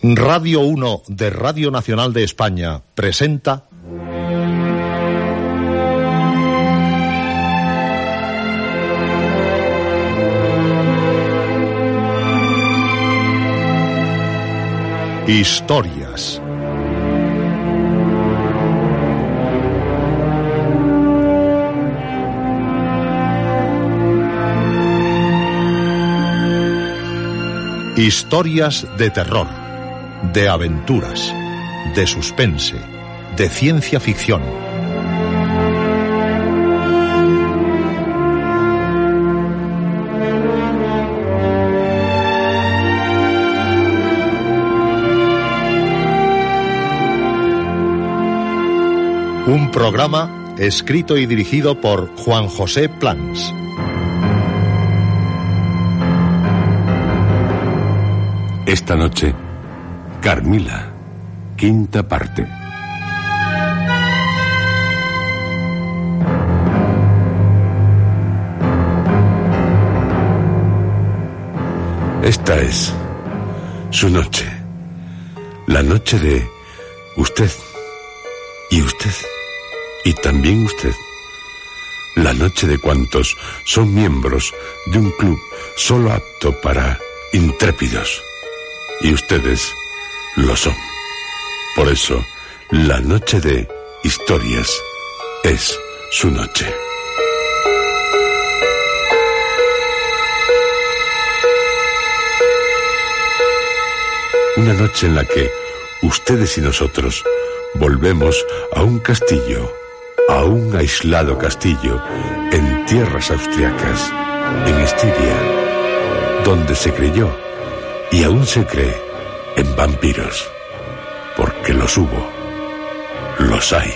Radio 1 de Radio Nacional de España presenta Historias. Historias de terror, de aventuras, de suspense, de ciencia ficción. Un programa escrito y dirigido por Juan José Plans. Esta noche, Carmila, quinta parte. Esta es su noche. La noche de usted y usted y también usted. La noche de cuantos son miembros de un club solo apto para intrépidos. Y ustedes lo son. Por eso, la noche de historias es su noche. Una noche en la que ustedes y nosotros volvemos a un castillo, a un aislado castillo en tierras austriacas, en Estiria, donde se creyó y aún se cree en vampiros, porque los hubo, los hay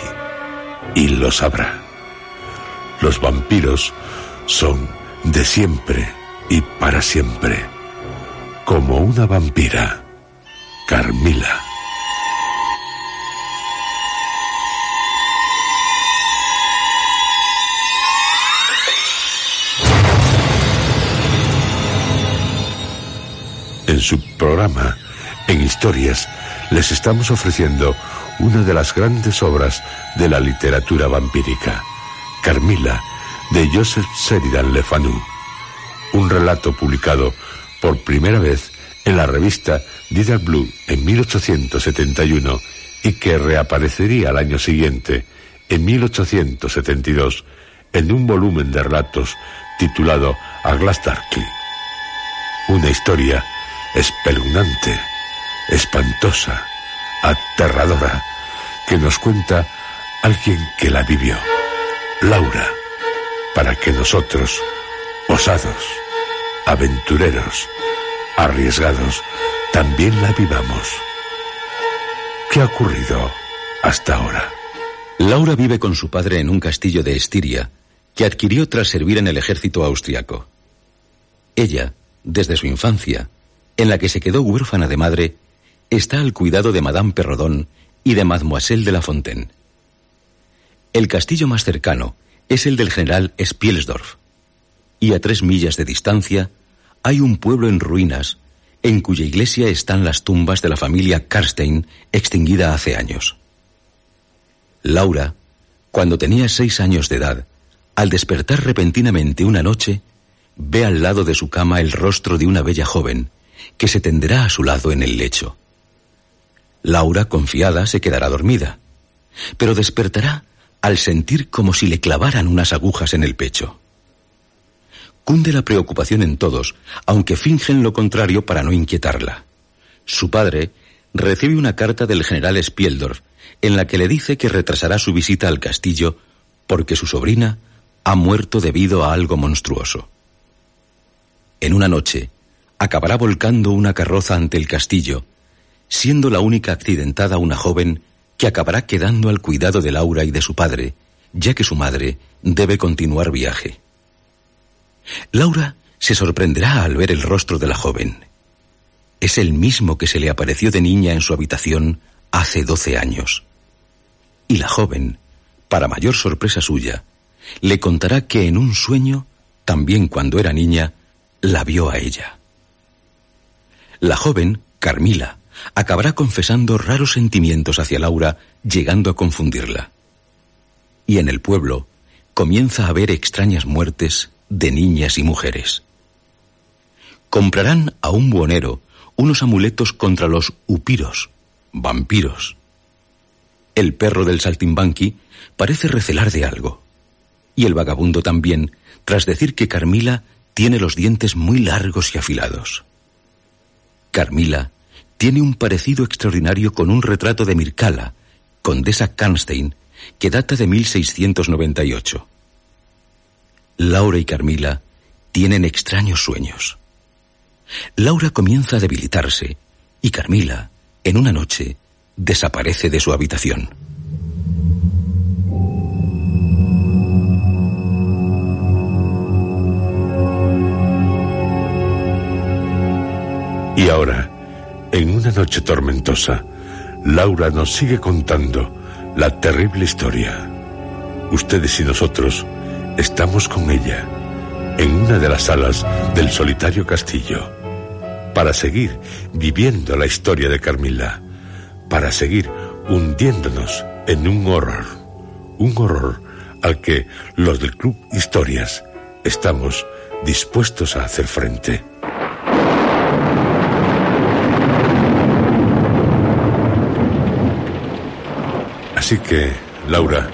y los habrá. Los vampiros son de siempre y para siempre, como una vampira, Carmila. En su programa, en historias, les estamos ofreciendo una de las grandes obras de la literatura vampírica, Carmila, de Joseph Sheridan Le Fanu. Un relato publicado por primera vez en la revista Dider Blue en 1871 y que reaparecería al año siguiente, en 1872, en un volumen de relatos titulado A Glass Darkly. Una historia espeluznante, espantosa, aterradora, que nos cuenta alguien que la vivió, Laura, para que nosotros, osados, aventureros, arriesgados, también la vivamos. ¿Qué ha ocurrido hasta ahora? Laura vive con su padre en un castillo de Estiria que adquirió tras servir en el ejército austriaco. Ella, desde su infancia, en la que se quedó huérfana de madre, está al cuidado de Madame Perrodon y de Mademoiselle de la Fontaine. El castillo más cercano es el del general Spielsdorf, y a tres millas de distancia hay un pueblo en ruinas en cuya iglesia están las tumbas de la familia Karstein extinguida hace años. Laura, cuando tenía seis años de edad, al despertar repentinamente una noche, ve al lado de su cama el rostro de una bella joven, que se tenderá a su lado en el lecho. Laura, confiada, se quedará dormida, pero despertará al sentir como si le clavaran unas agujas en el pecho. Cunde la preocupación en todos, aunque fingen lo contrario para no inquietarla. Su padre recibe una carta del general Spieldorf en la que le dice que retrasará su visita al castillo porque su sobrina ha muerto debido a algo monstruoso. En una noche, acabará volcando una carroza ante el castillo, siendo la única accidentada una joven que acabará quedando al cuidado de Laura y de su padre, ya que su madre debe continuar viaje. Laura se sorprenderá al ver el rostro de la joven. Es el mismo que se le apareció de niña en su habitación hace doce años. Y la joven, para mayor sorpresa suya, le contará que en un sueño, también cuando era niña, la vio a ella. La joven, Carmila, acabará confesando raros sentimientos hacia Laura, llegando a confundirla. Y en el pueblo comienza a haber extrañas muertes de niñas y mujeres. Comprarán a un buonero unos amuletos contra los upiros, vampiros. El perro del saltimbanqui parece recelar de algo. Y el vagabundo también, tras decir que Carmila tiene los dientes muy largos y afilados. Carmila tiene un parecido extraordinario con un retrato de Mircala, condesa Karnstein, que data de 1698. Laura y Carmila tienen extraños sueños. Laura comienza a debilitarse y Carmila, en una noche, desaparece de su habitación. Y ahora, en una noche tormentosa, Laura nos sigue contando la terrible historia. Ustedes y nosotros estamos con ella en una de las salas del solitario castillo para seguir viviendo la historia de Carmila, para seguir hundiéndonos en un horror, un horror al que los del Club Historias estamos dispuestos a hacer frente. Así que, Laura,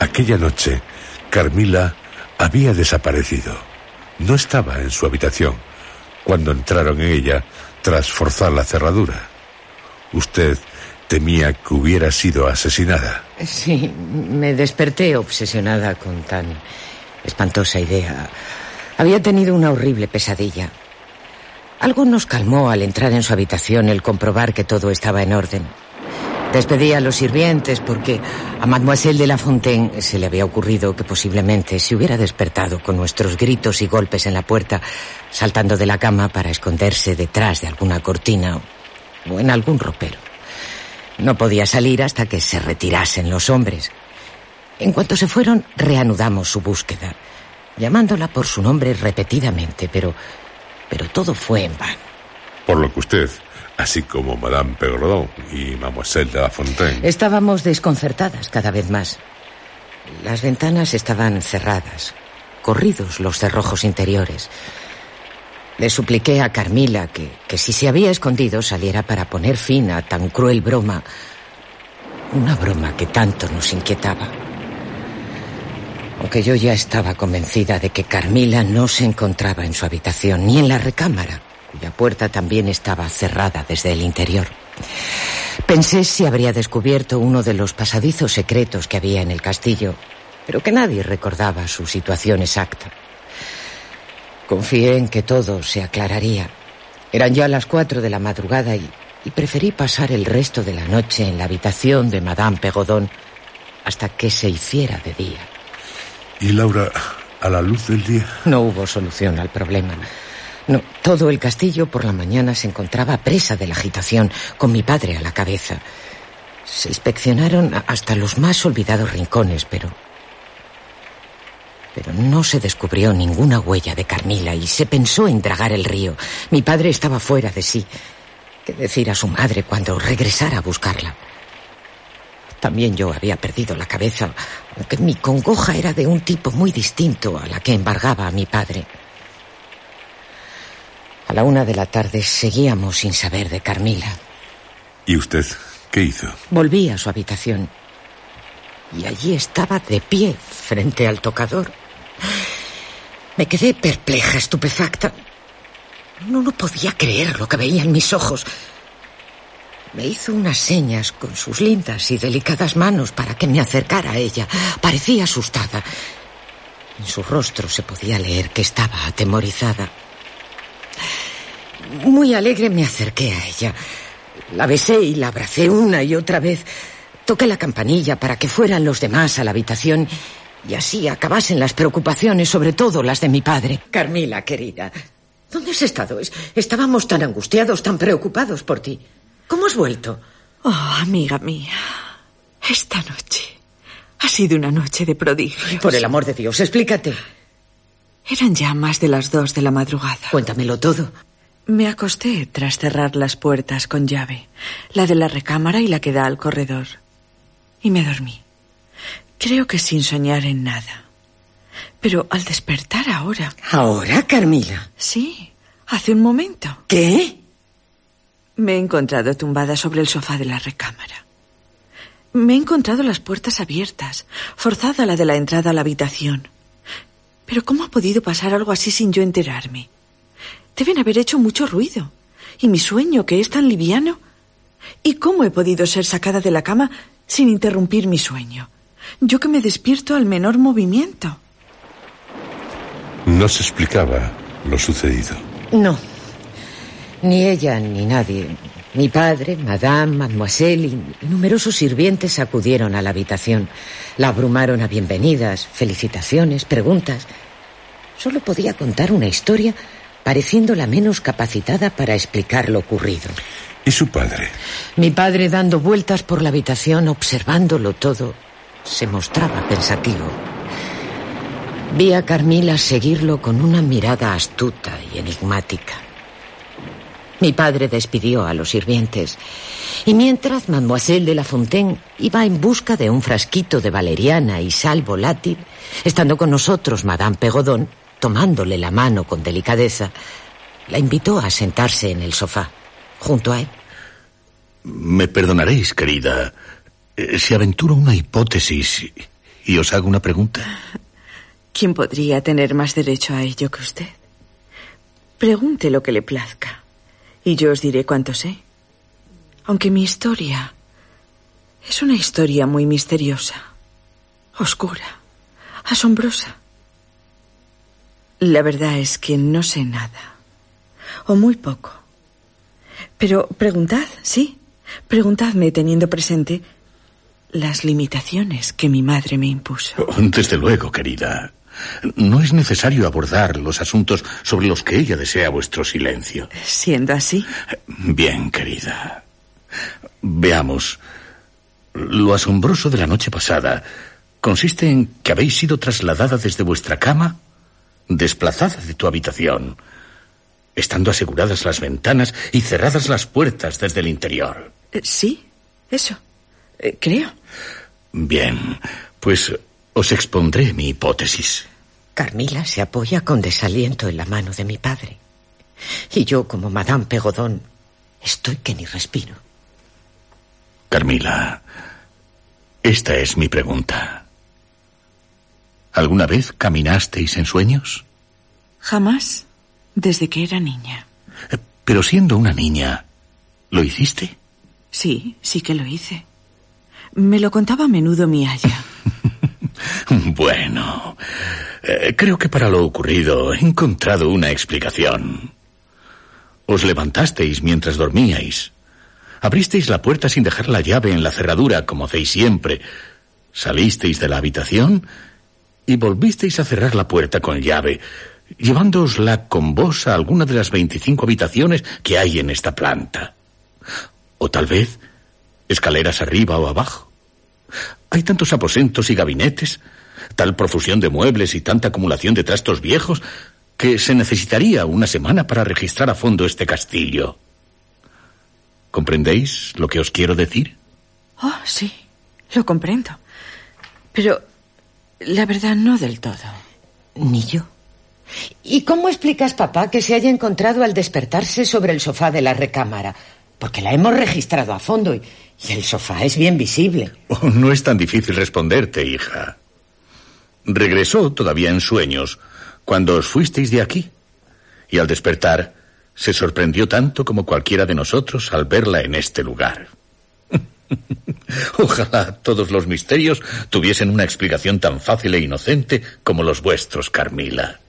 aquella noche, Carmila había desaparecido. No estaba en su habitación cuando entraron en ella tras forzar la cerradura. Usted temía que hubiera sido asesinada. Sí, me desperté obsesionada con tan espantosa idea. Había tenido una horrible pesadilla. Algo nos calmó al entrar en su habitación el comprobar que todo estaba en orden. Despedí a los sirvientes porque a Mademoiselle de la Fontaine se le había ocurrido que posiblemente se hubiera despertado con nuestros gritos y golpes en la puerta, saltando de la cama para esconderse detrás de alguna cortina o en algún ropero. No podía salir hasta que se retirasen los hombres. En cuanto se fueron, reanudamos su búsqueda, llamándola por su nombre repetidamente, pero, pero todo fue en vano. Por lo que usted así como Madame Pegrodon y Mademoiselle de la Fontaine. Estábamos desconcertadas cada vez más. Las ventanas estaban cerradas, corridos los cerrojos interiores. Le supliqué a Carmila que, que si se había escondido saliera para poner fin a tan cruel broma. Una broma que tanto nos inquietaba. Aunque yo ya estaba convencida de que Carmila no se encontraba en su habitación ni en la recámara cuya puerta también estaba cerrada desde el interior. Pensé si habría descubierto uno de los pasadizos secretos que había en el castillo, pero que nadie recordaba su situación exacta. Confié en que todo se aclararía. Eran ya las cuatro de la madrugada y, y preferí pasar el resto de la noche en la habitación de Madame Pegodón hasta que se hiciera de día. ¿Y Laura, a la luz del día? No hubo solución al problema. No, todo el castillo por la mañana se encontraba presa de la agitación, con mi padre a la cabeza. Se inspeccionaron hasta los más olvidados rincones, pero... Pero no se descubrió ninguna huella de Carmila y se pensó en dragar el río. Mi padre estaba fuera de sí. ¿Qué decir a su madre cuando regresara a buscarla? También yo había perdido la cabeza, aunque mi congoja era de un tipo muy distinto a la que embargaba a mi padre. A la una de la tarde seguíamos sin saber de Carmila. ¿Y usted qué hizo? Volví a su habitación. Y allí estaba de pie, frente al tocador. Me quedé perpleja, estupefacta. No, no podía creer lo que veía en mis ojos. Me hizo unas señas con sus lindas y delicadas manos para que me acercara a ella. Parecía asustada. En su rostro se podía leer que estaba atemorizada. Muy alegre me acerqué a ella. La besé y la abracé una y otra vez. Toqué la campanilla para que fueran los demás a la habitación y así acabasen las preocupaciones, sobre todo las de mi padre. Carmila, querida, ¿dónde has estado? Estábamos tan angustiados, tan preocupados por ti. ¿Cómo has vuelto? Oh, amiga mía, esta noche ha sido una noche de prodigios. Por el amor de Dios, explícate. Eran ya más de las dos de la madrugada. Cuéntamelo todo. Me acosté tras cerrar las puertas con llave, la de la recámara y la que da al corredor. Y me dormí. Creo que sin soñar en nada. Pero al despertar ahora. ¿Ahora, Carmila? Sí, hace un momento. ¿Qué? Me he encontrado tumbada sobre el sofá de la recámara. Me he encontrado las puertas abiertas, forzada la de la entrada a la habitación. Pero ¿cómo ha podido pasar algo así sin yo enterarme? Deben haber hecho mucho ruido. Y mi sueño, que es tan liviano. ¿Y cómo he podido ser sacada de la cama sin interrumpir mi sueño? Yo que me despierto al menor movimiento. No se explicaba lo sucedido. No. Ni ella ni nadie. Mi padre, Madame, Mademoiselle y numerosos sirvientes acudieron a la habitación. La abrumaron a bienvenidas, felicitaciones, preguntas. Solo podía contar una historia pareciendo la menos capacitada para explicar lo ocurrido. ¿Y su padre? Mi padre, dando vueltas por la habitación, observándolo todo, se mostraba pensativo. Vi a Carmila seguirlo con una mirada astuta y enigmática. Mi padre despidió a los sirvientes y mientras Mademoiselle de la Fontaine iba en busca de un frasquito de valeriana y sal volátil, estando con nosotros Madame Pegodón, tomándole la mano con delicadeza, la invitó a sentarse en el sofá, junto a él. Me perdonaréis, querida, eh, si aventuro una hipótesis y os hago una pregunta. ¿Quién podría tener más derecho a ello que usted? Pregunte lo que le plazca y yo os diré cuánto sé. Aunque mi historia es una historia muy misteriosa, oscura, asombrosa. La verdad es que no sé nada, o muy poco. Pero preguntad, sí, preguntadme teniendo presente las limitaciones que mi madre me impuso. Desde luego, querida. No es necesario abordar los asuntos sobre los que ella desea vuestro silencio. Siendo así. Bien, querida. Veamos. Lo asombroso de la noche pasada consiste en que habéis sido trasladada desde vuestra cama, desplazada de tu habitación, estando aseguradas las ventanas y cerradas las puertas desde el interior. Eh, sí, eso. Eh, creo. Bien, pues os expondré mi hipótesis. Carmila se apoya con desaliento en la mano de mi padre. Y yo, como Madame Pegodón, estoy que ni respiro. Carmila, esta es mi pregunta. ¿Alguna vez caminasteis en sueños? Jamás, desde que era niña. Eh, pero siendo una niña, ¿lo hiciste? Sí, sí que lo hice. Me lo contaba a menudo mi aya. bueno, eh, creo que para lo ocurrido he encontrado una explicación. Os levantasteis mientras dormíais. Abristeis la puerta sin dejar la llave en la cerradura, como hacéis siempre. Salisteis de la habitación y volvisteis a cerrar la puerta con llave, llevándoosla con vos a alguna de las 25 habitaciones que hay en esta planta. O tal vez escaleras arriba o abajo. Hay tantos aposentos y gabinetes, tal profusión de muebles y tanta acumulación de trastos viejos, que se necesitaría una semana para registrar a fondo este castillo. ¿Comprendéis lo que os quiero decir? Oh, sí, lo comprendo. Pero la verdad no del todo. Ni yo. ¿Y cómo explicas, papá, que se haya encontrado al despertarse sobre el sofá de la recámara? Porque la hemos registrado a fondo y, y el sofá es bien visible. Oh, no es tan difícil responderte, hija. Regresó todavía en sueños cuando os fuisteis de aquí. Y al despertar, se sorprendió tanto como cualquiera de nosotros al verla en este lugar. Ojalá todos los misterios tuviesen una explicación tan fácil e inocente como los vuestros, Carmila.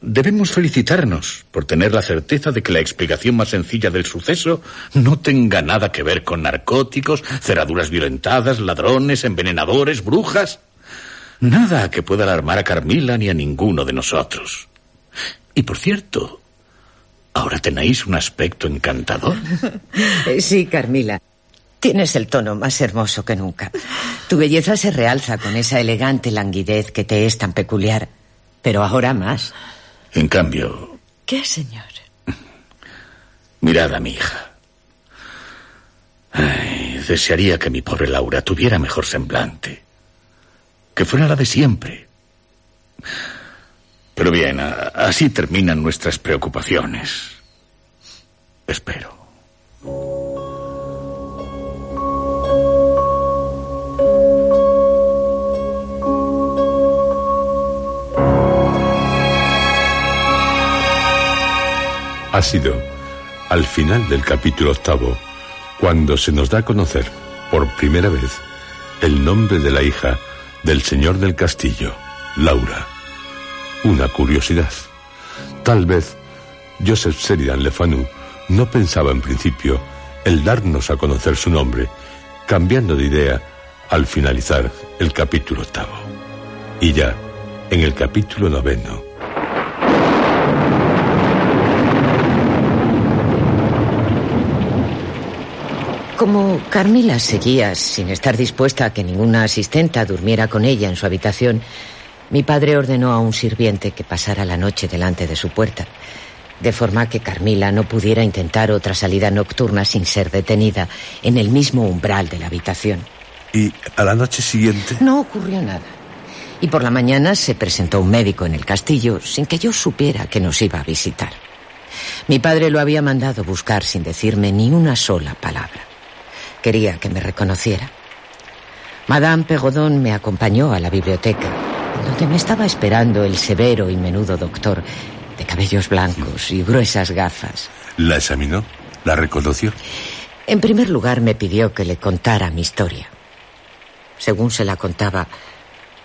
Debemos felicitarnos por tener la certeza de que la explicación más sencilla del suceso no tenga nada que ver con narcóticos, cerraduras violentadas, ladrones, envenenadores, brujas. Nada que pueda alarmar a Carmila ni a ninguno de nosotros. Y por cierto, ahora tenéis un aspecto encantador. Sí, Carmila. Tienes el tono más hermoso que nunca. Tu belleza se realza con esa elegante languidez que te es tan peculiar. Pero ahora más. En cambio, ¿Qué, señor? mirad a mi hija. Ay, desearía que mi pobre Laura tuviera mejor semblante. Que fuera la de siempre. Pero bien, así terminan nuestras preocupaciones. Espero. Ha sido al final del capítulo octavo cuando se nos da a conocer por primera vez el nombre de la hija del señor del castillo, Laura. Una curiosidad. Tal vez Joseph Sheridan Le Fanu no pensaba en principio el darnos a conocer su nombre, cambiando de idea al finalizar el capítulo octavo. Y ya, en el capítulo noveno, Como Carmila seguía sin estar dispuesta a que ninguna asistenta durmiera con ella en su habitación, mi padre ordenó a un sirviente que pasara la noche delante de su puerta, de forma que Carmila no pudiera intentar otra salida nocturna sin ser detenida en el mismo umbral de la habitación. ¿Y a la noche siguiente? No ocurrió nada. Y por la mañana se presentó un médico en el castillo sin que yo supiera que nos iba a visitar. Mi padre lo había mandado buscar sin decirme ni una sola palabra. Quería que me reconociera. Madame Pegodón me acompañó a la biblioteca, donde me estaba esperando el severo y menudo doctor, de cabellos blancos y gruesas gafas. ¿La examinó? ¿La reconoció? En primer lugar me pidió que le contara mi historia. Según se la contaba,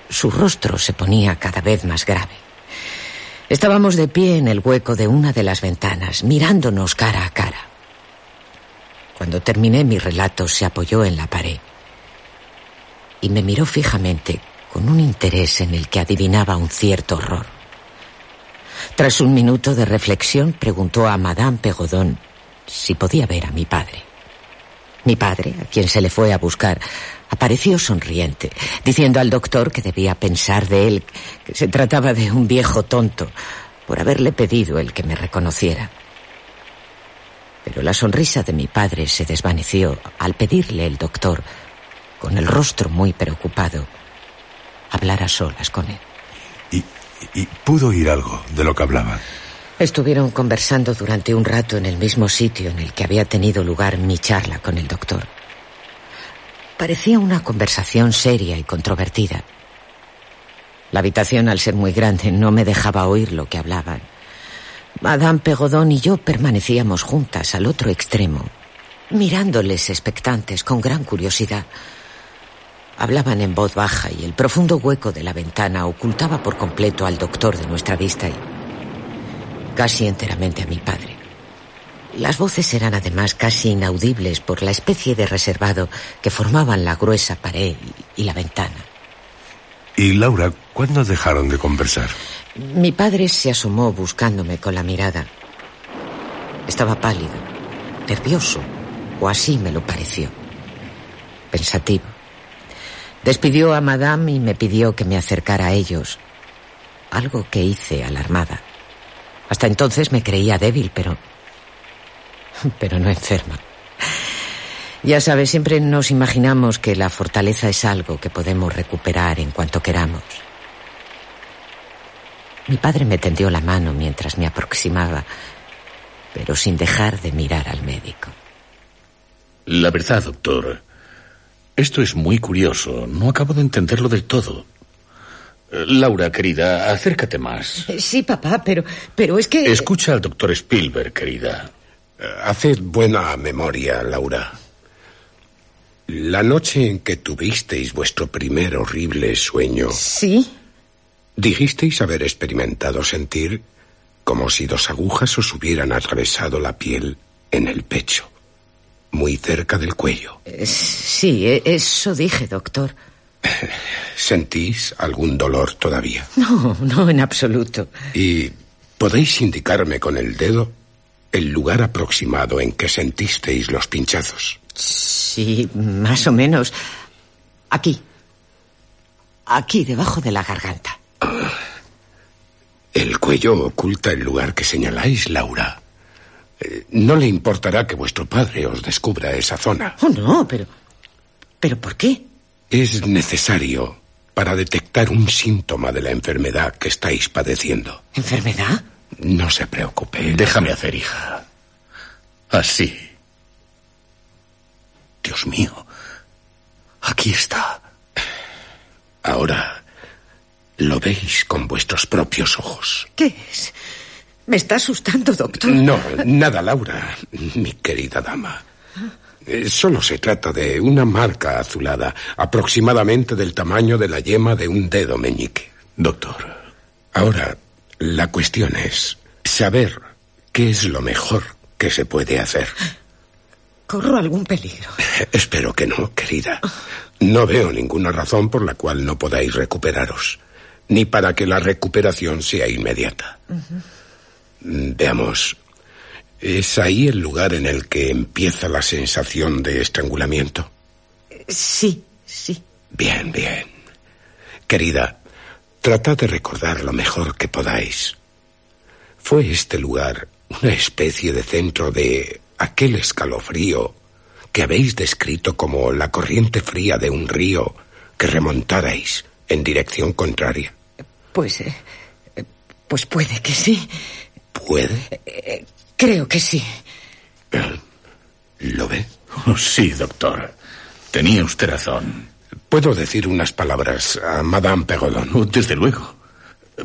su rostro se ponía cada vez más grave. Estábamos de pie en el hueco de una de las ventanas, mirándonos cara a cara. Cuando terminé mi relato se apoyó en la pared y me miró fijamente con un interés en el que adivinaba un cierto horror. Tras un minuto de reflexión preguntó a Madame Pegodón si podía ver a mi padre. Mi padre, a quien se le fue a buscar, apareció sonriente, diciendo al doctor que debía pensar de él que se trataba de un viejo tonto por haberle pedido el que me reconociera. Pero la sonrisa de mi padre se desvaneció al pedirle el doctor, con el rostro muy preocupado, hablar a solas con él. ¿Y, y pudo oír algo de lo que hablaban? Estuvieron conversando durante un rato en el mismo sitio en el que había tenido lugar mi charla con el doctor. Parecía una conversación seria y controvertida. La habitación, al ser muy grande, no me dejaba oír lo que hablaban. Madame Pegodón y yo permanecíamos juntas al otro extremo, mirándoles expectantes con gran curiosidad. Hablaban en voz baja y el profundo hueco de la ventana ocultaba por completo al doctor de nuestra vista y casi enteramente a mi padre. Las voces eran además casi inaudibles por la especie de reservado que formaban la gruesa pared y la ventana. ¿Y Laura, cuándo dejaron de conversar? Mi padre se asomó buscándome con la mirada. Estaba pálido, nervioso, o así me lo pareció. Pensativo. Despidió a Madame y me pidió que me acercara a ellos. Algo que hice alarmada. Hasta entonces me creía débil, pero... pero no enferma. Ya sabes, siempre nos imaginamos que la fortaleza es algo que podemos recuperar en cuanto queramos. Mi padre me tendió la mano mientras me aproximaba, pero sin dejar de mirar al médico. La verdad, doctor, esto es muy curioso. No acabo de entenderlo del todo. Eh, Laura, querida, acércate más. Sí, papá, pero, pero es que... Escucha al doctor Spielberg, querida. Haced buena memoria, Laura. La noche en que tuvisteis vuestro primer horrible sueño, Sí. Dijisteis haber experimentado sentir como si dos agujas os hubieran atravesado la piel en el pecho, muy cerca del cuello. Eh, sí, e, eso dije, doctor. ¿Sentís algún dolor todavía? No, no, en absoluto. ¿Y podéis indicarme con el dedo el lugar aproximado en que sentisteis los pinchazos? Sí, más o menos. Aquí. Aquí, debajo de la garganta. El cuello oculta el lugar que señaláis, Laura. Eh, no le importará que vuestro padre os descubra esa zona. Oh, no, pero. ¿Pero por qué? Es necesario para detectar un síntoma de la enfermedad que estáis padeciendo. ¿Enfermedad? No se preocupe. Déjame hacer, hija. Así. Dios mío. Aquí está. Ahora lo veis con vuestros propios ojos. ¿Qué es? Me está asustando, doctor. No, nada, Laura, mi querida dama. Eh, solo se trata de una marca azulada, aproximadamente del tamaño de la yema de un dedo meñique. Doctor. Ahora, la cuestión es saber qué es lo mejor que se puede hacer. ¿Corro algún peligro? Espero que no, querida. No veo ninguna razón por la cual no podáis recuperaros, ni para que la recuperación sea inmediata. Veamos. ¿Es ahí el lugar en el que empieza la sensación de estrangulamiento? Sí, sí. Bien, bien. Querida, tratad de recordar lo mejor que podáis. ¿Fue este lugar una especie de centro de aquel escalofrío que habéis descrito como la corriente fría de un río que remontarais en dirección contraria? Pues. Eh, pues puede que sí. ¿Puede? Eh, creo que sí. ¿Lo ve? Oh, sí, doctor. Tenía usted razón. ¿Puedo decir unas palabras a Madame Pegodon? Oh, desde luego.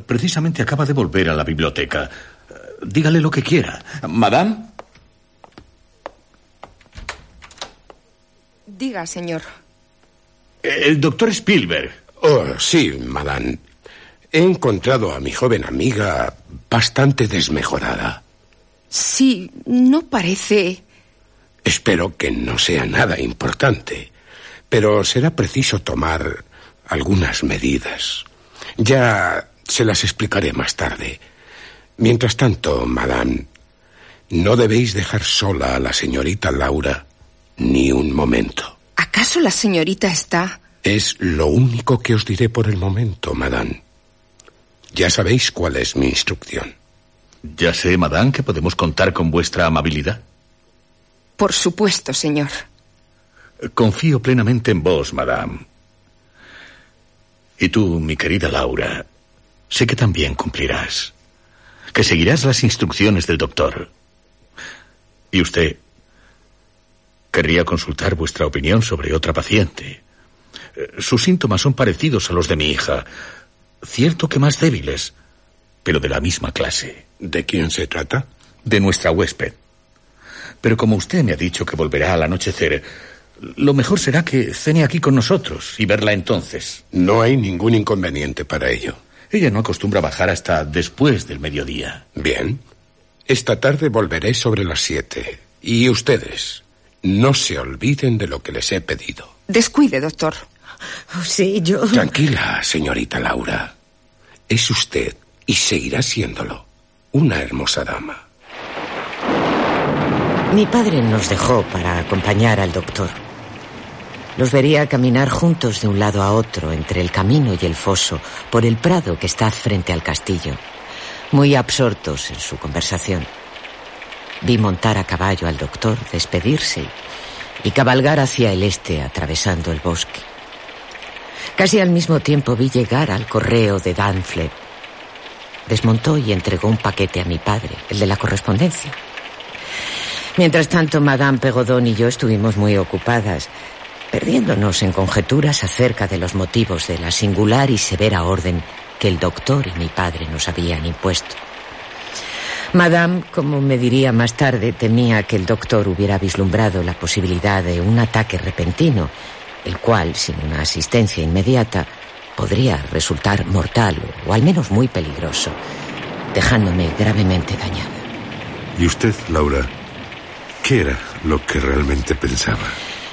Precisamente acaba de volver a la biblioteca. Dígale lo que quiera. Madame. Diga, señor. El doctor Spielberg. Oh, sí, Madame. He encontrado a mi joven amiga bastante desmejorada. Sí, no parece. Espero que no sea nada importante, pero será preciso tomar algunas medidas. Ya se las explicaré más tarde. Mientras tanto, Madame, no debéis dejar sola a la señorita Laura ni un momento. ¿Acaso la señorita está? Es lo único que os diré por el momento, Madame. Ya sabéis cuál es mi instrucción. Ya sé, Madame, que podemos contar con vuestra amabilidad. Por supuesto, señor. Confío plenamente en vos, Madame. Y tú, mi querida Laura, sé que también cumplirás. Que seguirás las instrucciones del doctor. Y usted, Querría consultar vuestra opinión sobre otra paciente. Eh, sus síntomas son parecidos a los de mi hija. Cierto que más débiles, pero de la misma clase. ¿De quién se trata? De nuestra huésped. Pero como usted me ha dicho que volverá al anochecer, lo mejor será que cene aquí con nosotros y verla entonces. No hay ningún inconveniente para ello. Ella no acostumbra bajar hasta después del mediodía. Bien. Esta tarde volveré sobre las siete. ¿Y ustedes? No se olviden de lo que les he pedido. Descuide, doctor. Oh, sí, yo. Tranquila, señorita Laura. Es usted, y seguirá siéndolo, una hermosa dama. Mi padre nos dejó para acompañar al doctor. Los vería caminar juntos de un lado a otro entre el camino y el foso por el prado que está frente al castillo, muy absortos en su conversación. Vi montar a caballo al doctor, despedirse y cabalgar hacia el este atravesando el bosque. Casi al mismo tiempo vi llegar al correo de Danfle. Desmontó y entregó un paquete a mi padre, el de la correspondencia. Mientras tanto, Madame Pegodón y yo estuvimos muy ocupadas, perdiéndonos en conjeturas acerca de los motivos de la singular y severa orden que el doctor y mi padre nos habían impuesto. Madame, como me diría más tarde, temía que el doctor hubiera vislumbrado la posibilidad de un ataque repentino, el cual, sin una asistencia inmediata, podría resultar mortal o al menos muy peligroso. dejándome gravemente dañada. ¿Y usted, Laura, qué era lo que realmente pensaba?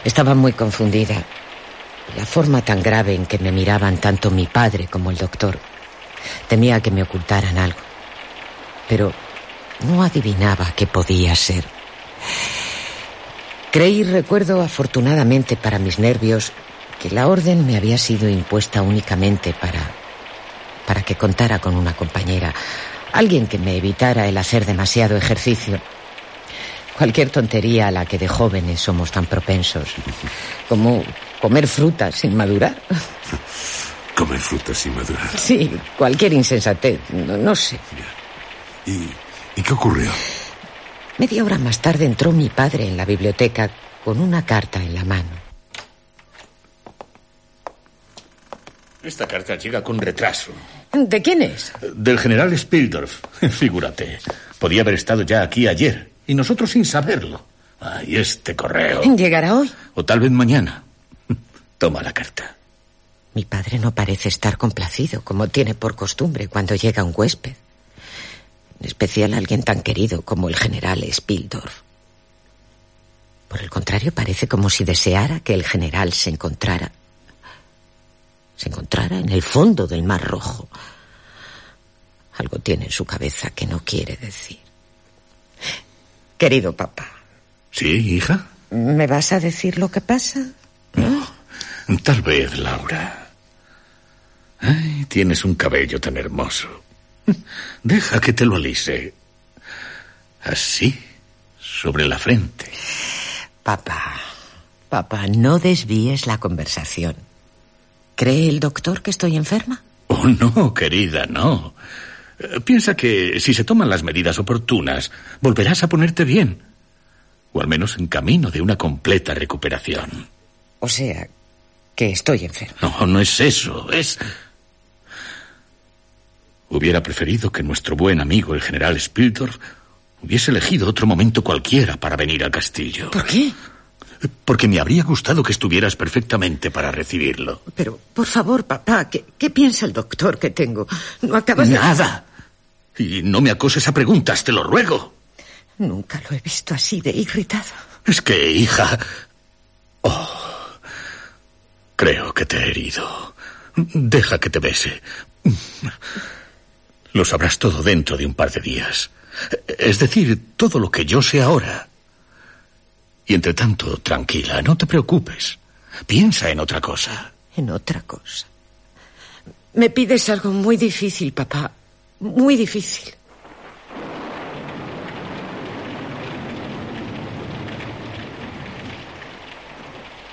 Estaba muy confundida. La forma tan grave en que me miraban tanto mi padre como el doctor. Temía que me ocultaran algo. Pero no adivinaba qué podía ser. Creí, recuerdo afortunadamente para mis nervios, que la orden me había sido impuesta únicamente para para que contara con una compañera, alguien que me evitara el hacer demasiado ejercicio. Cualquier tontería a la que de jóvenes somos tan propensos, como comer frutas sin madurar. Comer frutas sin madurar. Sí, cualquier insensatez, no, no sé. ¿Y, ¿Y qué ocurrió? Media hora más tarde entró mi padre en la biblioteca con una carta en la mano. Esta carta llega con retraso. ¿De quién es? Del general Spildorf. Figúrate. Podía haber estado ya aquí ayer. Y nosotros sin saberlo. Ay, este correo. ¿Llegará hoy? O tal vez mañana. Toma la carta. Mi padre no parece estar complacido, como tiene por costumbre cuando llega un huésped. En especial alguien tan querido como el general Spildorf. Por el contrario, parece como si deseara que el general se encontrara se encontrara en el fondo del Mar Rojo. Algo tiene en su cabeza que no quiere decir. Querido papá. ¿Sí, hija? ¿Me vas a decir lo que pasa? No. Tal vez, Laura. Ay, tienes un cabello tan hermoso. Deja que te lo alise. Así, sobre la frente. Papá, papá, no desvíes la conversación. ¿Cree el doctor que estoy enferma? Oh, no, querida, no. Eh, piensa que si se toman las medidas oportunas, volverás a ponerte bien. O al menos en camino de una completa recuperación. O sea, que estoy enferma. No, no es eso, es... Hubiera preferido que nuestro buen amigo, el general Spildorf, hubiese elegido otro momento cualquiera para venir al castillo. ¿Por qué? Porque me habría gustado que estuvieras perfectamente para recibirlo. Pero, por favor, papá, ¿qué, qué piensa el doctor que tengo? No acabas de... Nada. Y no me acoses a preguntas, te lo ruego. Nunca lo he visto así de irritado. Es que, hija... Oh, creo que te he herido. Deja que te bese. Lo sabrás todo dentro de un par de días. Es decir, todo lo que yo sé ahora. Y entre tanto, tranquila, no te preocupes. Piensa en otra cosa. En otra cosa. Me pides algo muy difícil, papá. Muy difícil.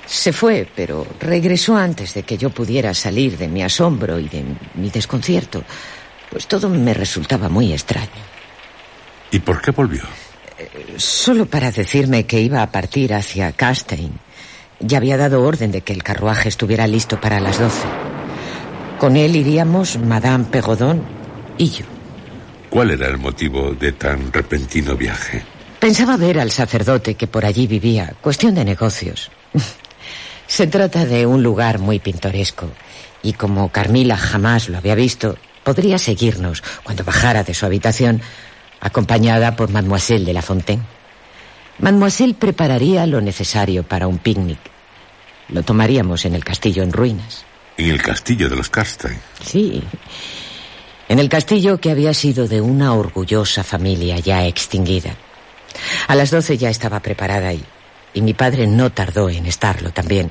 Se fue, pero regresó antes de que yo pudiera salir de mi asombro y de mi desconcierto, pues todo me resultaba muy extraño. ¿Y por qué volvió? Solo para decirme que iba a partir hacia Castein. Ya había dado orden de que el carruaje estuviera listo para las doce. Con él iríamos Madame Pegodón y yo. ¿Cuál era el motivo de tan repentino viaje? Pensaba ver al sacerdote que por allí vivía. Cuestión de negocios. Se trata de un lugar muy pintoresco. Y como Carmila jamás lo había visto, podría seguirnos cuando bajara de su habitación acompañada por Mademoiselle de la Fontaine. Mademoiselle prepararía lo necesario para un picnic. Lo tomaríamos en el castillo en ruinas. ¿En el castillo de los Carstein? Sí. En el castillo que había sido de una orgullosa familia ya extinguida. A las doce ya estaba preparada y, y mi padre no tardó en estarlo también.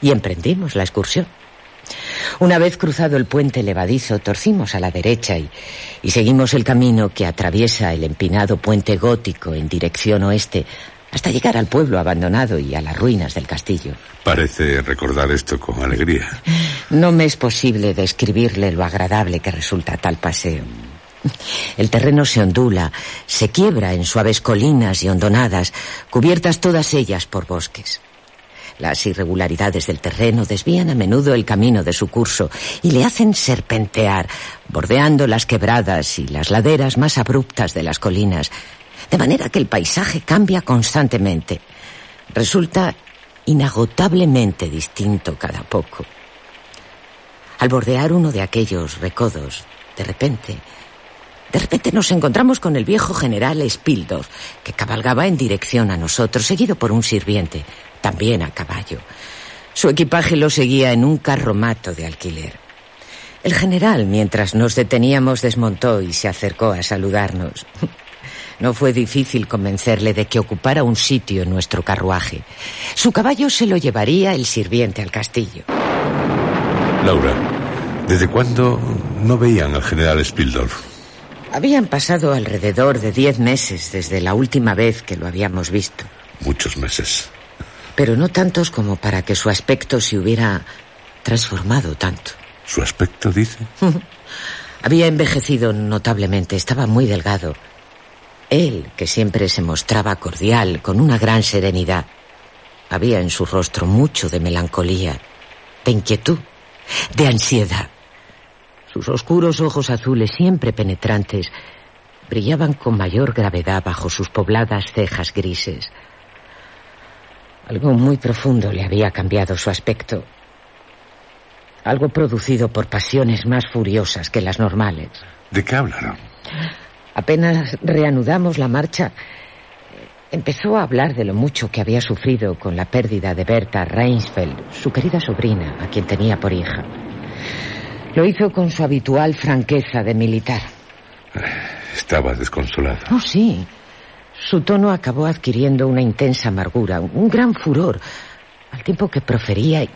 Y emprendimos la excursión. Una vez cruzado el puente levadizo, torcimos a la derecha y, y, seguimos el camino que atraviesa el empinado puente gótico en dirección oeste hasta llegar al pueblo abandonado y a las ruinas del castillo. Parece recordar esto con alegría. No me es posible describirle lo agradable que resulta tal paseo. El terreno se ondula, se quiebra en suaves colinas y hondonadas, cubiertas todas ellas por bosques. Las irregularidades del terreno desvían a menudo el camino de su curso y le hacen serpentear, bordeando las quebradas y las laderas más abruptas de las colinas, de manera que el paisaje cambia constantemente. Resulta inagotablemente distinto cada poco. Al bordear uno de aquellos recodos, de repente, De repente nos encontramos con el viejo general Spildorf, que cabalgaba en dirección a nosotros, seguido por un sirviente, también a caballo. Su equipaje lo seguía en un carromato de alquiler. El general, mientras nos deteníamos, desmontó y se acercó a saludarnos. No fue difícil convencerle de que ocupara un sitio en nuestro carruaje. Su caballo se lo llevaría el sirviente al castillo. Laura, ¿desde cuándo no veían al general Spildorf? Habían pasado alrededor de diez meses desde la última vez que lo habíamos visto. Muchos meses. Pero no tantos como para que su aspecto se hubiera transformado tanto. ¿Su aspecto, dice? Había envejecido notablemente, estaba muy delgado. Él, que siempre se mostraba cordial, con una gran serenidad, había en su rostro mucho de melancolía, de inquietud, de ansiedad. Sus oscuros ojos azules, siempre penetrantes, brillaban con mayor gravedad bajo sus pobladas cejas grises. Algo muy profundo le había cambiado su aspecto. Algo producido por pasiones más furiosas que las normales. ¿De qué hablaron? Apenas reanudamos la marcha, empezó a hablar de lo mucho que había sufrido con la pérdida de Berta Reinsfeld, su querida sobrina, a quien tenía por hija. Lo hizo con su habitual franqueza de militar. Estaba desconsolado. Oh, sí. Su tono acabó adquiriendo una intensa amargura, un gran furor, al tiempo que profería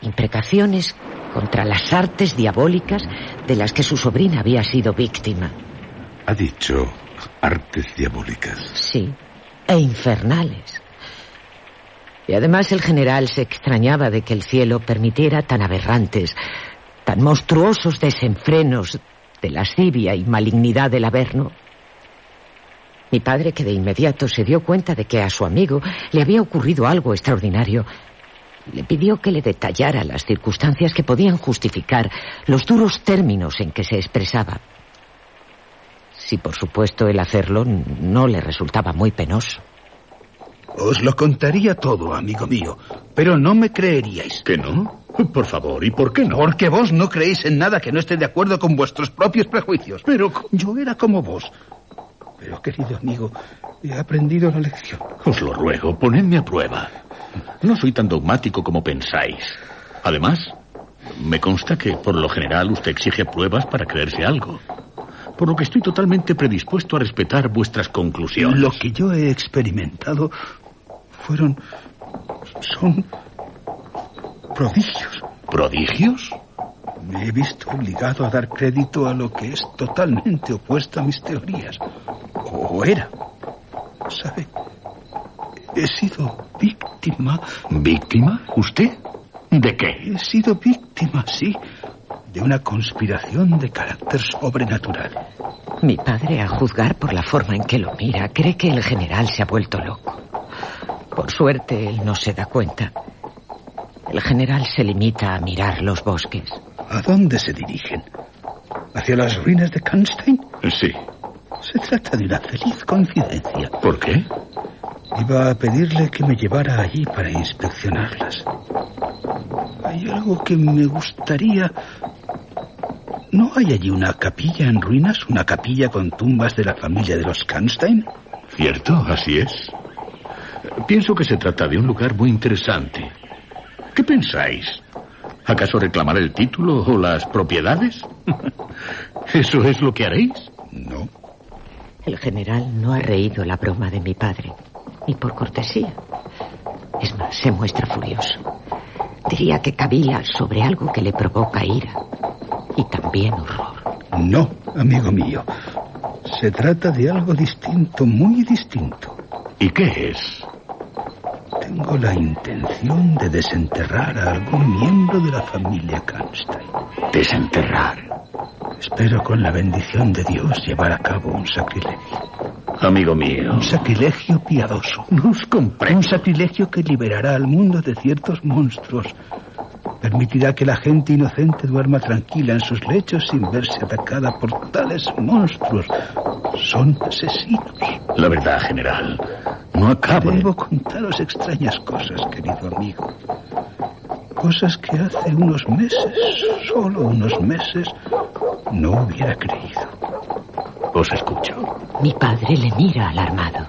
imprecaciones contra las artes diabólicas de las que su sobrina había sido víctima. Ha dicho artes diabólicas. Sí, e infernales. Y además el general se extrañaba de que el cielo permitiera tan aberrantes, tan monstruosos desenfrenos de lascivia y malignidad del Averno. Mi padre, que de inmediato se dio cuenta de que a su amigo le había ocurrido algo extraordinario, le pidió que le detallara las circunstancias que podían justificar los duros términos en que se expresaba. Si por supuesto el hacerlo no le resultaba muy penoso. Os lo contaría todo, amigo mío, pero no me creeríais. ¿Que no? Por favor, ¿y por qué no? Porque vos no creéis en nada que no esté de acuerdo con vuestros propios prejuicios. Pero yo era como vos. Pero, querido amigo, he aprendido la lección. Os lo ruego, ponedme a prueba. No soy tan dogmático como pensáis. Además, me consta que por lo general usted exige pruebas para creerse algo. Por lo que estoy totalmente predispuesto a respetar vuestras conclusiones. Lo que yo he experimentado fueron... son... prodigios. ¿Prodigios? Me he visto obligado a dar crédito a lo que es totalmente opuesto a mis teorías. O era. ¿Sabe? He sido víctima. ¿Víctima? ¿Usted? ¿De qué? He sido víctima, sí, de una conspiración de carácter sobrenatural. Mi padre, a juzgar por la forma en que lo mira, cree que el general se ha vuelto loco. Por suerte, él no se da cuenta. El general se limita a mirar los bosques. ¿A dónde se dirigen? ¿Hacia las ruinas de Kanstein? Sí. Se trata de una feliz coincidencia. ¿Por qué? Iba a pedirle que me llevara allí para inspeccionarlas. Hay algo que me gustaría... ¿No hay allí una capilla en ruinas? ¿Una capilla con tumbas de la familia de los Kanstein? Cierto, así es. Pienso que se trata de un lugar muy interesante. ¿Qué pensáis? ¿Acaso reclamar el título o las propiedades? ¿Eso es lo que haréis? No. El general no ha reído la broma de mi padre, ni por cortesía. Es más, se muestra furioso. Diría que cavila sobre algo que le provoca ira y también horror. No, amigo mío. Se trata de algo distinto, muy distinto. ¿Y qué es? Tengo la intención de desenterrar a algún miembro de la familia Kanstein. ¿Desenterrar? Espero con la bendición de Dios llevar a cabo un sacrilegio. Amigo mío. Un sacrilegio piadoso. No os comprendo. Un sacrilegio que liberará al mundo de ciertos monstruos. Permitirá que la gente inocente duerma tranquila en sus lechos sin verse atacada por tales monstruos. Son asesinos. La verdad, general, no acabo. Debo contaros extrañas cosas, querido amigo. Cosas que hace unos meses, solo unos meses, no hubiera creído. Os escucho. Mi padre le mira alarmado.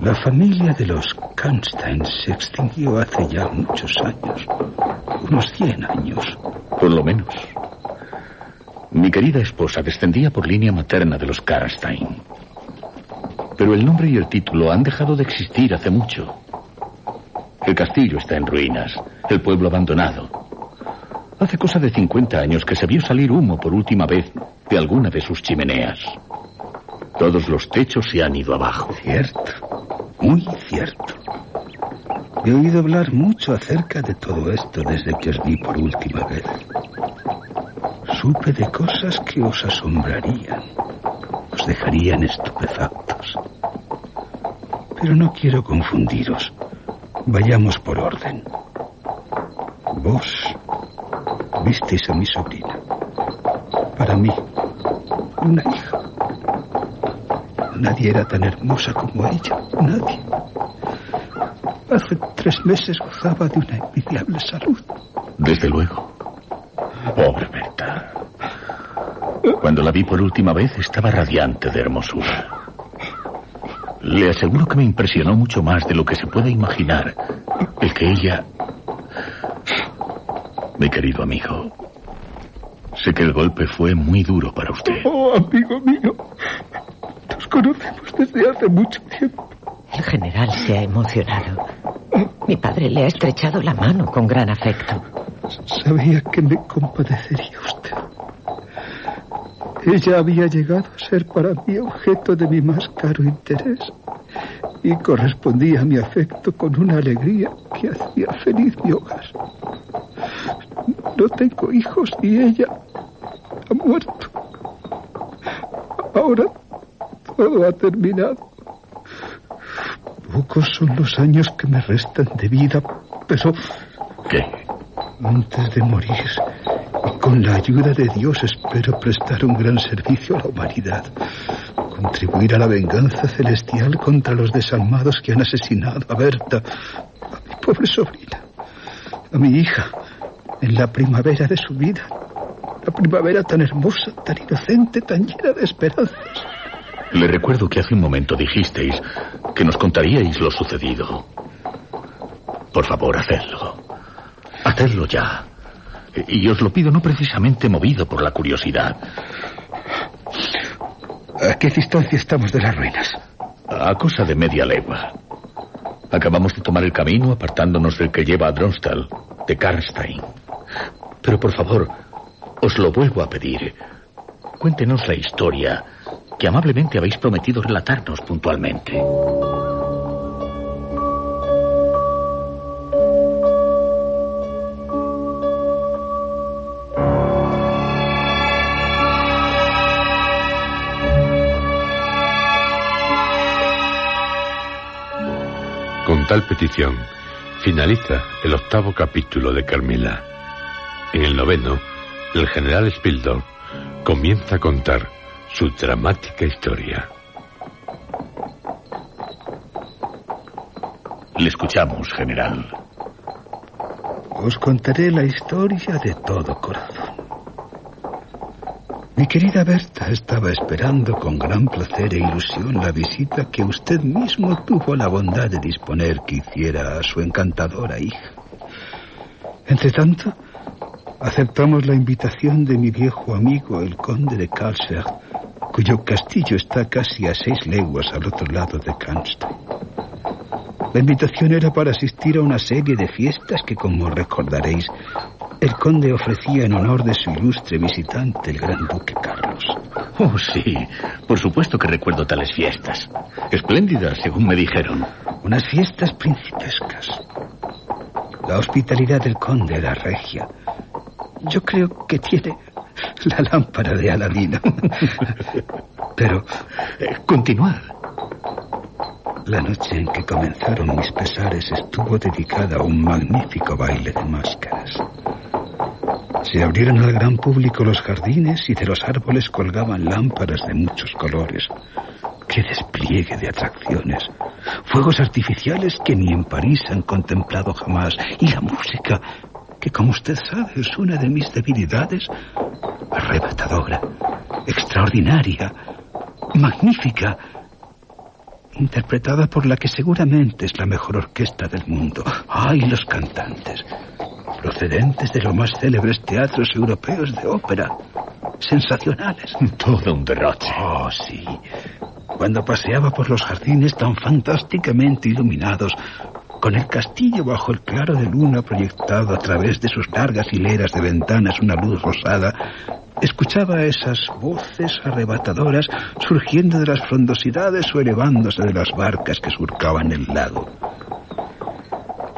La familia de los Kanstein se extinguió hace ya muchos años. Unos 100 años. Por lo menos. Mi querida esposa descendía por línea materna de los Karstein. Pero el nombre y el título han dejado de existir hace mucho. El castillo está en ruinas, el pueblo abandonado. Hace cosa de 50 años que se vio salir humo por última vez de alguna de sus chimeneas. Todos los techos se han ido abajo. Cierto, muy cierto. He oído hablar mucho acerca de todo esto desde que os vi por última vez. Supe de cosas que os asombrarían, os dejarían estupefactos. Pero no quiero confundiros. Vayamos por orden. Vos visteis a mi sobrina. Para mí, una hija. Nadie era tan hermosa como ella. Nadie. Hace tres meses gozaba de una envidiable salud. Desde luego. Pobre Berta. Cuando la vi por última vez estaba radiante de hermosura. Le aseguro que me impresionó mucho más de lo que se puede imaginar el que ella... Mi querido amigo, sé que el golpe fue muy duro para usted. Oh, amigo mío, nos conocemos desde hace mucho tiempo. El general se ha emocionado. Mi padre le ha estrechado la mano con gran afecto. Sabía que me compadecería usted. Ella había llegado a ser para mí objeto de mi más caro interés y correspondía a mi afecto con una alegría que hacía feliz mi hogar. No tengo hijos y ella ha muerto. Ahora todo ha terminado. Pocos son los años que me restan de vida, pero... ¿Qué? Antes de morir, con la ayuda de Dios espero prestar un gran servicio a la humanidad. Contribuir a la venganza celestial contra los desalmados que han asesinado a Berta, a mi pobre sobrina, a mi hija, en la primavera de su vida. La primavera tan hermosa, tan inocente, tan llena de esperanzas. Le recuerdo que hace un momento dijisteis que nos contaríais lo sucedido. Por favor, hacedlo. Hacedlo ya. Y os lo pido no precisamente movido por la curiosidad. ¿A qué distancia estamos de las ruinas? A cosa de media legua. Acabamos de tomar el camino apartándonos del que lleva a Dronstal, de Karnstein. Pero por favor, os lo vuelvo a pedir. Cuéntenos la historia que amablemente habéis prometido relatarnos puntualmente. Tal petición, finaliza el octavo capítulo de Carmila. En el noveno, el general Spildor comienza a contar su dramática historia. Le escuchamos, general. Os contaré la historia de todo corazón. Mi querida Berta estaba esperando con gran placer e ilusión la visita que usted mismo tuvo la bondad de disponer que hiciera a su encantadora hija. Entre tanto, aceptamos la invitación de mi viejo amigo, el conde de Karlsberg, cuyo castillo está casi a seis leguas al otro lado de Kanstein. La invitación era para asistir a una serie de fiestas que, como recordaréis, el conde ofrecía en honor de su ilustre visitante, el gran duque Carlos. Oh, sí. Por supuesto que recuerdo tales fiestas. Espléndidas, según me dijeron. Unas fiestas principescas. La hospitalidad del conde era regia. Yo creo que tiene la lámpara de Aladino. Pero... Eh, continuad. La noche en que comenzaron mis pesares estuvo dedicada a un magnífico baile de máscaras. Se abrieron al gran público los jardines y de los árboles colgaban lámparas de muchos colores. ¡Qué despliegue de atracciones! Fuegos artificiales que ni en París han contemplado jamás. Y la música, que como usted sabe es una de mis debilidades, arrebatadora, extraordinaria, magnífica, interpretada por la que seguramente es la mejor orquesta del mundo. ¡Ay, los cantantes! Procedentes de los más célebres teatros europeos de ópera. Sensacionales. Todo un derroche. Oh, sí. Cuando paseaba por los jardines tan fantásticamente iluminados, con el castillo bajo el claro de luna proyectado a través de sus largas hileras de ventanas una luz rosada, escuchaba esas voces arrebatadoras surgiendo de las frondosidades o elevándose de las barcas que surcaban el lago.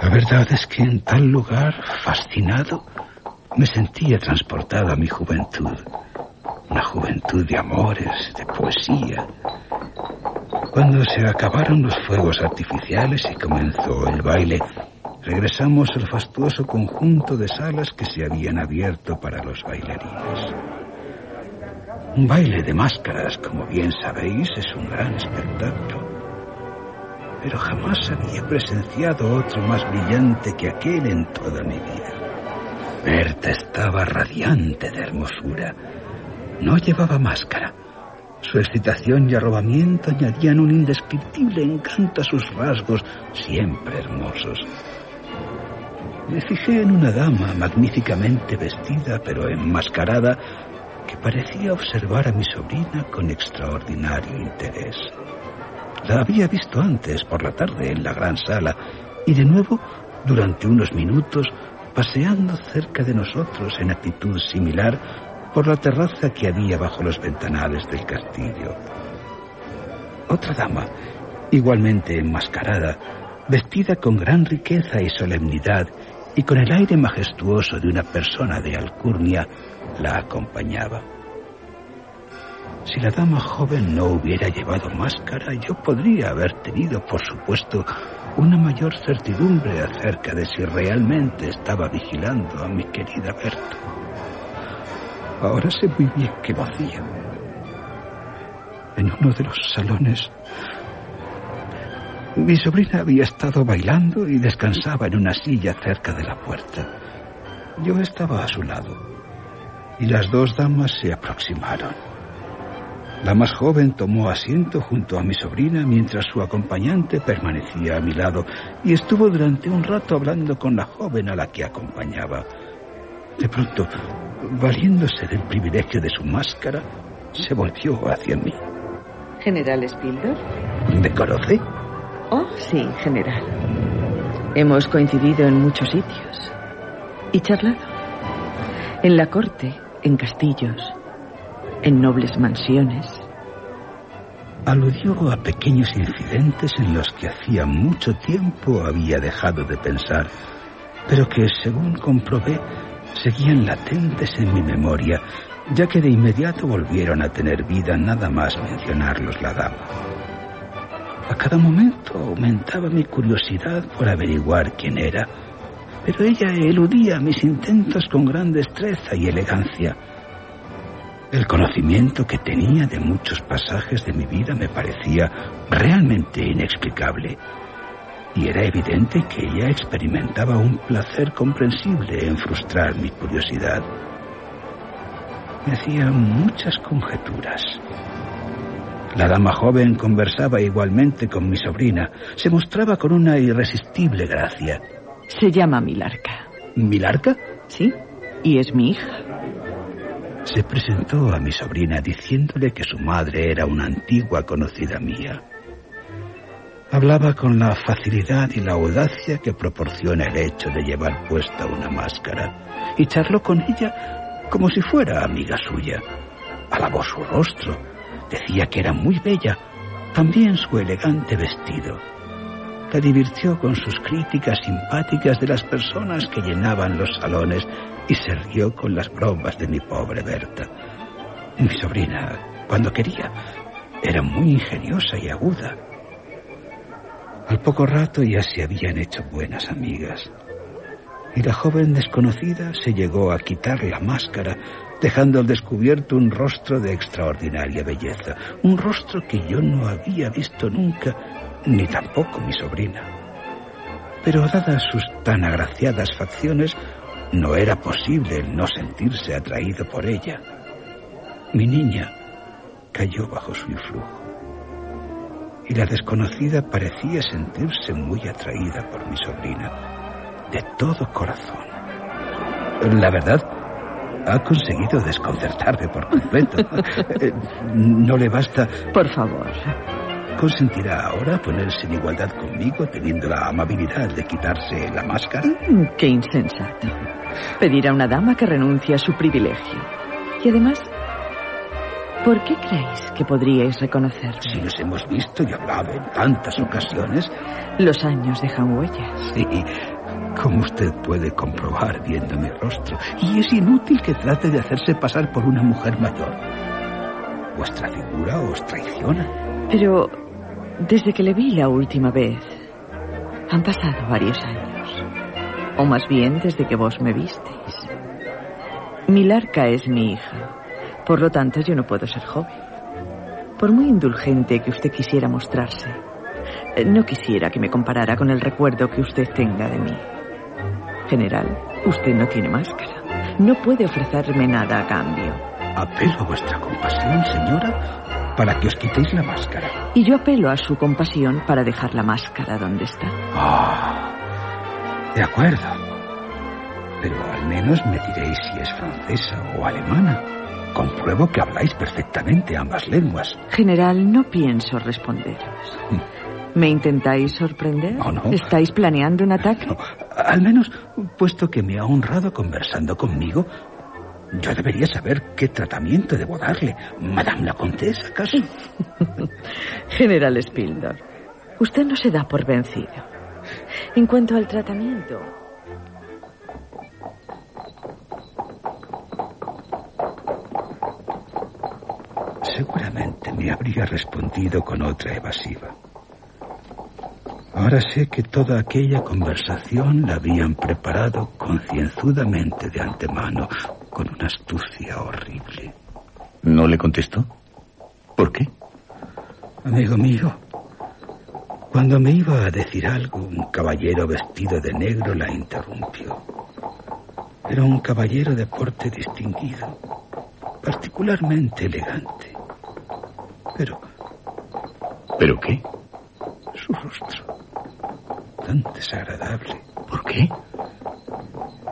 La verdad es que en tal lugar, fascinado, me sentía transportada a mi juventud. Una juventud de amores, de poesía. Cuando se acabaron los fuegos artificiales y comenzó el baile, regresamos al fastuoso conjunto de salas que se habían abierto para los bailarines. Un baile de máscaras, como bien sabéis, es un gran espectáculo. Pero jamás había presenciado otro más brillante que aquel en toda mi vida. Berta estaba radiante de hermosura. No llevaba máscara. Su excitación y arrobamiento añadían un indescriptible encanto a sus rasgos, siempre hermosos. Me fijé en una dama magníficamente vestida, pero enmascarada, que parecía observar a mi sobrina con extraordinario interés. La había visto antes por la tarde en la gran sala y de nuevo durante unos minutos paseando cerca de nosotros en actitud similar por la terraza que había bajo los ventanales del castillo. Otra dama, igualmente enmascarada, vestida con gran riqueza y solemnidad y con el aire majestuoso de una persona de alcurnia, la acompañaba. Si la dama joven no hubiera llevado máscara, yo podría haber tenido, por supuesto, una mayor certidumbre acerca de si realmente estaba vigilando a mi querida Berta. Ahora sé muy bien lo hacía. En uno de los salones, mi sobrina había estado bailando y descansaba en una silla cerca de la puerta. Yo estaba a su lado y las dos damas se aproximaron. La más joven tomó asiento junto a mi sobrina mientras su acompañante permanecía a mi lado y estuvo durante un rato hablando con la joven a la que acompañaba. De pronto, valiéndose del privilegio de su máscara, se volvió hacia mí. ¿General Spildor? ¿Me conoce? Oh, sí, general. Hemos coincidido en muchos sitios y charlado. En la corte, en castillos, en nobles mansiones. Aludió a pequeños incidentes en los que hacía mucho tiempo había dejado de pensar, pero que, según comprobé, seguían latentes en mi memoria, ya que de inmediato volvieron a tener vida nada más mencionarlos la dama. A cada momento aumentaba mi curiosidad por averiguar quién era, pero ella eludía mis intentos con gran destreza y elegancia. El conocimiento que tenía de muchos pasajes de mi vida me parecía realmente inexplicable. Y era evidente que ella experimentaba un placer comprensible en frustrar mi curiosidad. Me hacía muchas conjeturas. La dama joven conversaba igualmente con mi sobrina. Se mostraba con una irresistible gracia. Se llama Milarca. ¿Milarca? Sí, y es mi hija. Se presentó a mi sobrina diciéndole que su madre era una antigua conocida mía. Hablaba con la facilidad y la audacia que proporciona el hecho de llevar puesta una máscara y charló con ella como si fuera amiga suya. Alabó su rostro, decía que era muy bella, también su elegante vestido. La divirtió con sus críticas simpáticas de las personas que llenaban los salones y se rió con las bromas de mi pobre Berta. Mi sobrina, cuando quería, era muy ingeniosa y aguda. Al poco rato ya se habían hecho buenas amigas. Y la joven desconocida se llegó a quitar la máscara, dejando al descubierto un rostro de extraordinaria belleza. Un rostro que yo no había visto nunca, ni tampoco mi sobrina. Pero dadas sus tan agraciadas facciones, no era posible el no sentirse atraído por ella. Mi niña, cayó bajo su influjo. Y la desconocida parecía sentirse muy atraída por mi sobrina, de todo corazón. La verdad, ha conseguido desconcertarme por completo. Eh, no le basta... Por favor. ¿Consentirá ahora ponerse en igualdad conmigo teniendo la amabilidad de quitarse la máscara? Mm, qué insensato. Pedir a una dama que renuncie a su privilegio. Y además, ¿por qué creéis que podríais reconocerme? Si nos hemos visto y hablado en tantas ocasiones. Los años dejan huellas. Sí, como usted puede comprobar viendo mi rostro. Y es inútil que trate de hacerse pasar por una mujer mayor. Vuestra figura os traiciona. Pero desde que le vi la última vez, han pasado varios años. O más bien desde que vos me visteis. Milarca es mi hija. Por lo tanto, yo no puedo ser joven. Por muy indulgente que usted quisiera mostrarse, no quisiera que me comparara con el recuerdo que usted tenga de mí. General, usted no tiene máscara. No puede ofrecerme nada a cambio. Apelo a vuestra compasión, señora, para que os quitéis la máscara. Y yo apelo a su compasión para dejar la máscara donde está. Ah, de acuerdo. Pero al menos me diréis si es francesa o alemana. Compruebo que habláis perfectamente ambas lenguas. General, no pienso responderos. ¿Me intentáis sorprender? No, no. ¿Estáis planeando un ataque? No, al menos, puesto que me ha honrado conversando conmigo, yo debería saber qué tratamiento debo darle. Madame la Comtesse, ¿acaso? General Spildor, usted no se da por vencido. En cuanto al tratamiento, seguramente me habría respondido con otra evasiva. Ahora sé que toda aquella conversación la habían preparado concienzudamente de antemano, con una astucia horrible. ¿No le contestó? ¿Por qué? Amigo mío, cuando me iba a decir algo, un caballero vestido de negro la interrumpió. Era un caballero de porte distinguido, particularmente elegante. Pero... ¿Pero qué? Su rostro, tan desagradable. ¿Por qué?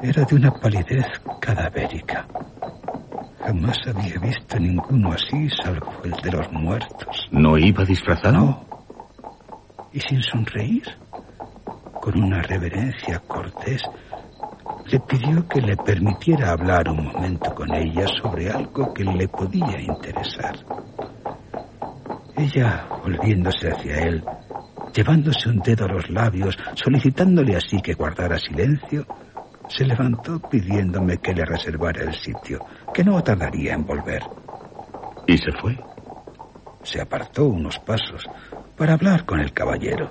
Era de una palidez cadavérica. Jamás había visto ninguno así, salvo el de los muertos. ¿No iba disfrazado? No. Y sin sonreír, con una reverencia cortés, le pidió que le permitiera hablar un momento con ella sobre algo que le podía interesar. Ella, volviéndose hacia él, llevándose un dedo a los labios, solicitándole así que guardara silencio, se levantó pidiéndome que le reservara el sitio, que no tardaría en volver. ¿Y se fue? Se apartó unos pasos para hablar con el caballero.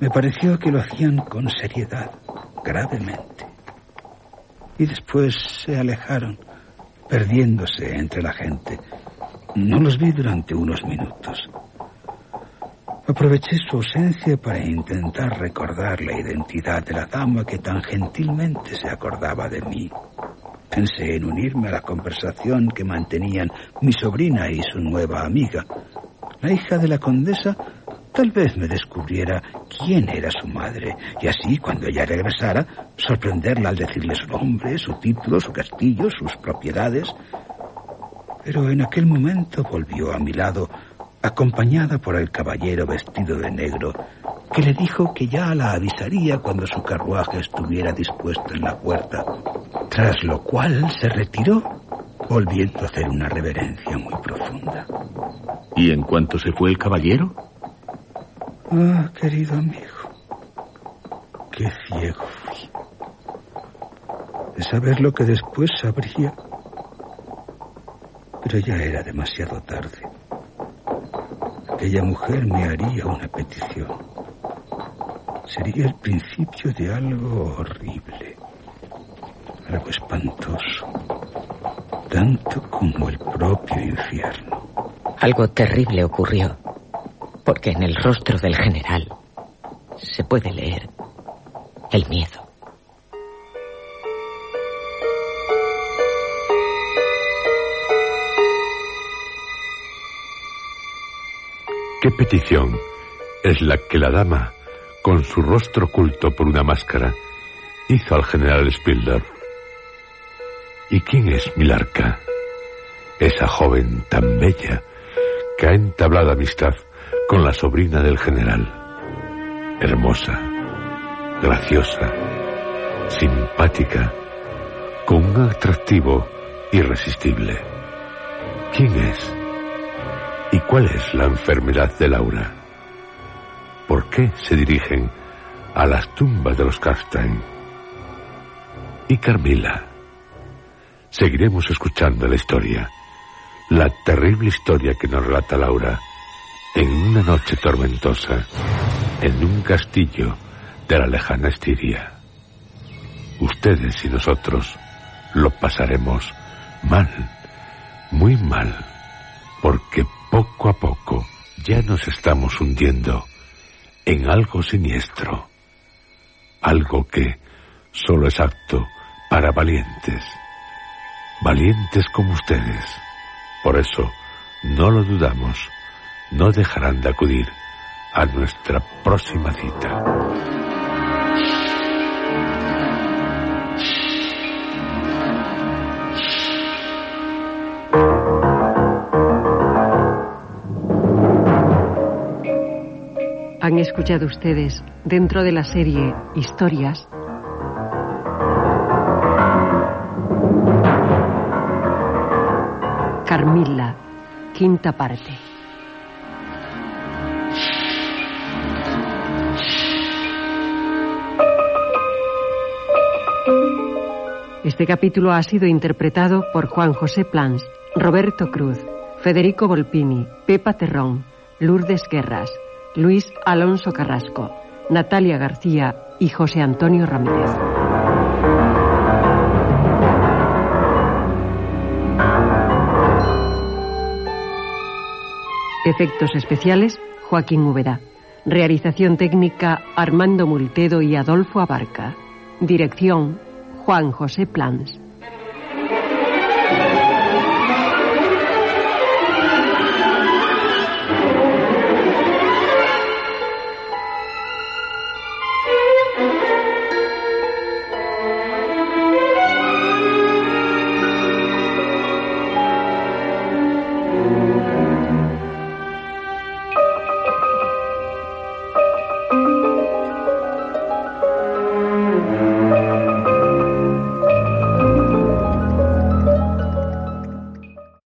Me pareció que lo hacían con seriedad, gravemente. Y después se alejaron, perdiéndose entre la gente. No los vi durante unos minutos. Aproveché su ausencia para intentar recordar la identidad de la dama que tan gentilmente se acordaba de mí. Pensé en unirme a la conversación que mantenían mi sobrina y su nueva amiga. La hija de la condesa tal vez me descubriera quién era su madre y así, cuando ella regresara, sorprenderla al decirle su nombre, su título, su castillo, sus propiedades. Pero en aquel momento volvió a mi lado acompañada por el caballero vestido de negro, que le dijo que ya la avisaría cuando su carruaje estuviera dispuesto en la puerta, tras lo cual se retiró, volviendo a hacer una reverencia muy profunda. ¿Y en cuanto se fue el caballero? Ah, querido amigo, qué ciego fui. De saber lo que después sabría, pero ya era demasiado tarde. Aquella mujer me haría una petición. Sería el principio de algo horrible, algo espantoso, tanto como el propio infierno. Algo terrible ocurrió, porque en el rostro del general se puede leer el miedo. ¿Qué petición es la que la dama, con su rostro oculto por una máscara, hizo al general Spilder? ¿Y quién es Milarca? Esa joven tan bella que ha entablado amistad con la sobrina del general. Hermosa, graciosa, simpática, con un atractivo irresistible. ¿Quién es? ¿Y cuál es la enfermedad de Laura? ¿Por qué se dirigen a las tumbas de los Carstein? ¿Y Carmila? Seguiremos escuchando la historia, la terrible historia que nos relata Laura en una noche tormentosa, en un castillo de la lejana Estiria. Ustedes y nosotros lo pasaremos mal, muy mal, porque poco a poco ya nos estamos hundiendo en algo siniestro, algo que solo es apto para valientes, valientes como ustedes. Por eso, no lo dudamos, no dejarán de acudir a nuestra próxima cita. Han escuchado ustedes, dentro de la serie Historias, Carmilla, quinta parte. Este capítulo ha sido interpretado por Juan José Plans, Roberto Cruz, Federico Volpini, Pepa Terrón, Lourdes Guerras, Luis Alonso Carrasco, Natalia García y José Antonio Ramírez. Efectos especiales, Joaquín Úbeda. Realización técnica, Armando Multedo y Adolfo Abarca. Dirección, Juan José Plans.